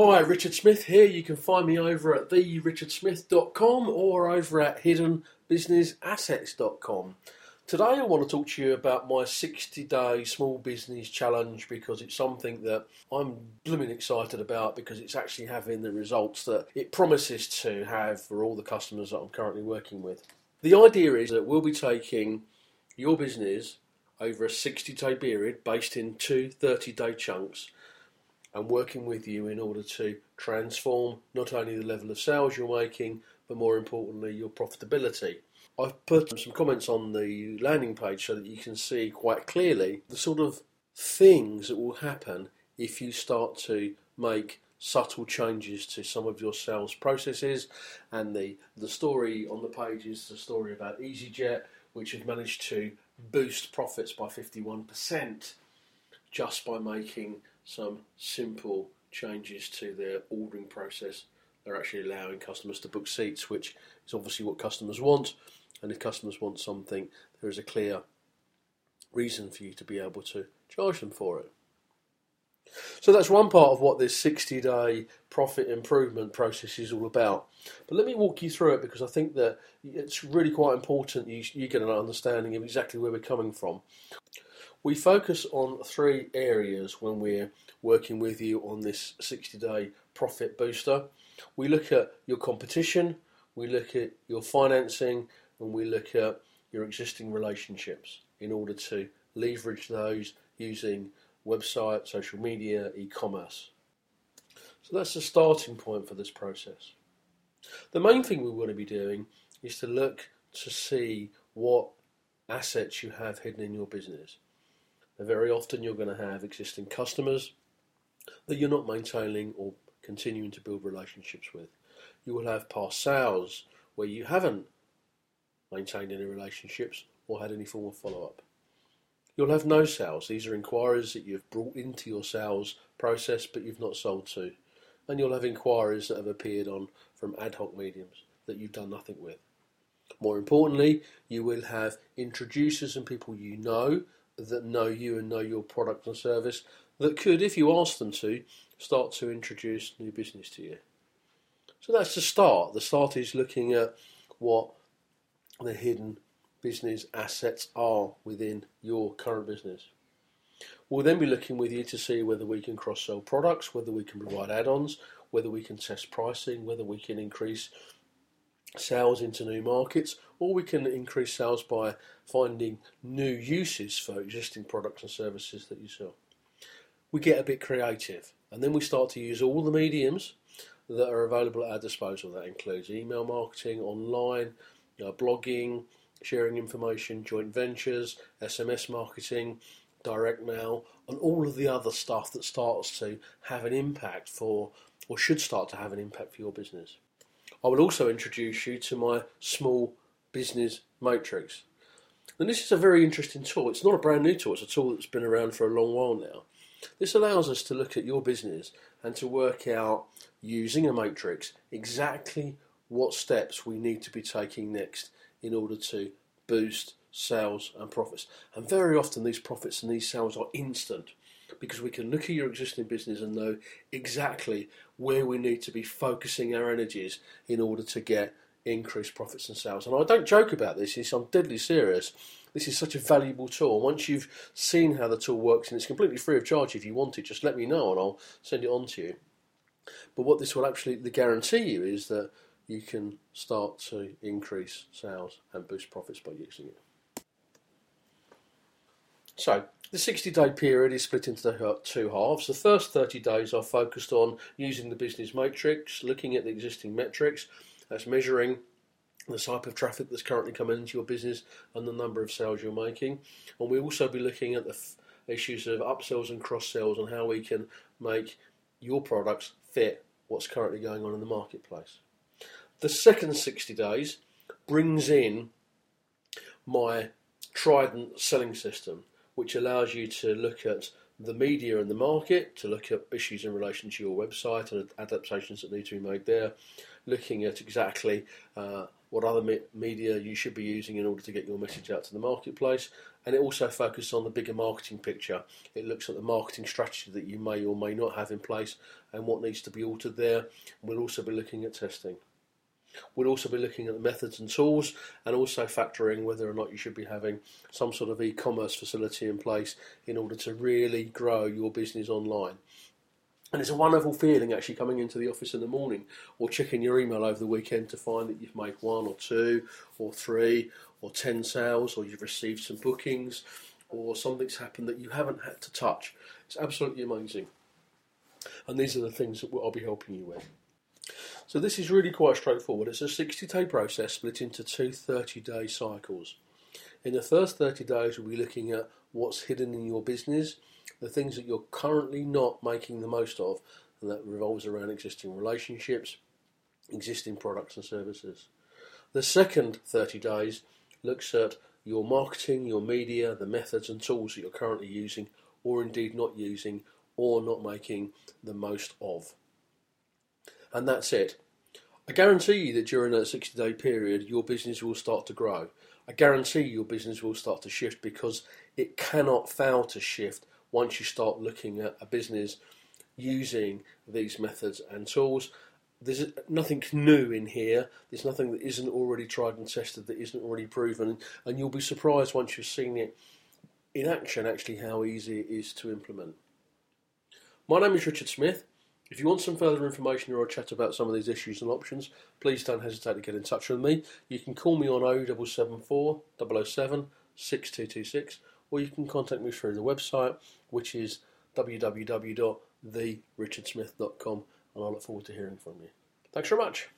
Hi, Richard Smith here. You can find me over at therichardsmith.com or over at hiddenbusinessassets.com. Today, I want to talk to you about my 60 day small business challenge because it's something that I'm blooming excited about because it's actually having the results that it promises to have for all the customers that I'm currently working with. The idea is that we'll be taking your business over a 60 day period based in two 30 day chunks and working with you in order to transform not only the level of sales you're making but more importantly your profitability. I've put some comments on the landing page so that you can see quite clearly the sort of things that will happen if you start to make subtle changes to some of your sales processes. And the, the story on the page is the story about EasyJet, which has managed to boost profits by 51% just by making some simple changes to their ordering process. They're actually allowing customers to book seats, which is obviously what customers want. And if customers want something, there is a clear reason for you to be able to charge them for it. So that's one part of what this 60 day profit improvement process is all about. But let me walk you through it because I think that it's really quite important you, you get an understanding of exactly where we're coming from. We focus on three areas when we're working with you on this 60 day profit booster. We look at your competition, we look at your financing, and we look at your existing relationships in order to leverage those using website, social media, e commerce. So that's the starting point for this process. The main thing we want to be doing is to look to see what assets you have hidden in your business. Very often you're going to have existing customers that you're not maintaining or continuing to build relationships with. You will have past sales where you haven't maintained any relationships, or had any form of follow up. You'll have no sales. These are inquiries that you've brought into your sales process but you've not sold to. And you'll have inquiries that have appeared on from ad hoc mediums that you've done nothing with. More importantly, you will have introducers and people you know that know you and know your product and service that could, if you ask them to, start to introduce new business to you. So that's the start. The start is looking at what the hidden business assets are within your current business. We'll then be looking with you to see whether we can cross sell products, whether we can provide add ons, whether we can test pricing, whether we can increase sales into new markets, or we can increase sales by finding new uses for existing products and services that you sell. We get a bit creative and then we start to use all the mediums that are available at our disposal. That includes email marketing, online, uh, blogging, sharing information, joint ventures, SMS marketing, direct mail, and all of the other stuff that starts to have an impact for, or should start to have an impact for your business. I will also introduce you to my small business matrix. And this is a very interesting tool. It's not a brand new tool, it's a tool that's been around for a long while now. This allows us to look at your business and to work out, using a matrix, exactly what steps we need to be taking next in order to boost sales and profits. And very often these profits and these sales are instant because we can look at your existing business and know exactly where we need to be focusing our energies in order to get increased profits and sales. And I don't joke about this, I'm deadly serious. This is such a valuable tool. Once you've seen how the tool works, and it's completely free of charge if you want it, just let me know and I'll send it on to you. But what this will absolutely guarantee you is that you can start to increase sales and boost profits by using it. So, the 60 day period is split into two halves. The first 30 days are focused on using the business matrix, looking at the existing metrics, that's measuring the type of traffic that's currently coming into your business and the number of sales you're making. And we'll also be looking at the f- issues of upsells and cross sells and how we can make your products fit what's currently going on in the marketplace. The second 60 days brings in my Trident selling system, which allows you to look at the media and the market, to look at issues in relation to your website and adaptations that need to be made there, looking at exactly uh, what other me- media you should be using in order to get your message out to the marketplace, and it also focuses on the bigger marketing picture. It looks at the marketing strategy that you may or may not have in place and what needs to be altered there. We'll also be looking at testing. We'll also be looking at the methods and tools and also factoring whether or not you should be having some sort of e commerce facility in place in order to really grow your business online. And it's a wonderful feeling actually coming into the office in the morning or checking your email over the weekend to find that you've made one or two or three or ten sales or you've received some bookings or something's happened that you haven't had to touch. It's absolutely amazing. And these are the things that I'll be helping you with. So this is really quite straightforward. It's a 60 day process split into two 30 day cycles. In the first 30 days, we'll be looking at what's hidden in your business the things that you're currently not making the most of, and that revolves around existing relationships, existing products and services. The second 30 days looks at your marketing, your media, the methods and tools that you're currently using, or indeed not using, or not making the most of. And that's it. I guarantee you that during that 60 day period, your business will start to grow. I guarantee your business will start to shift because it cannot fail to shift once you start looking at a business using these methods and tools. There's nothing new in here. There's nothing that isn't already tried and tested, that isn't already proven, and you'll be surprised once you've seen it in action actually how easy it is to implement. My name is Richard Smith. If you want some further information or a chat about some of these issues and options, please don't hesitate to get in touch with me. You can call me on 0774 007 6226 or you can contact me through the website, which is www.therichardsmith.com, and I look forward to hearing from you. Thanks very much.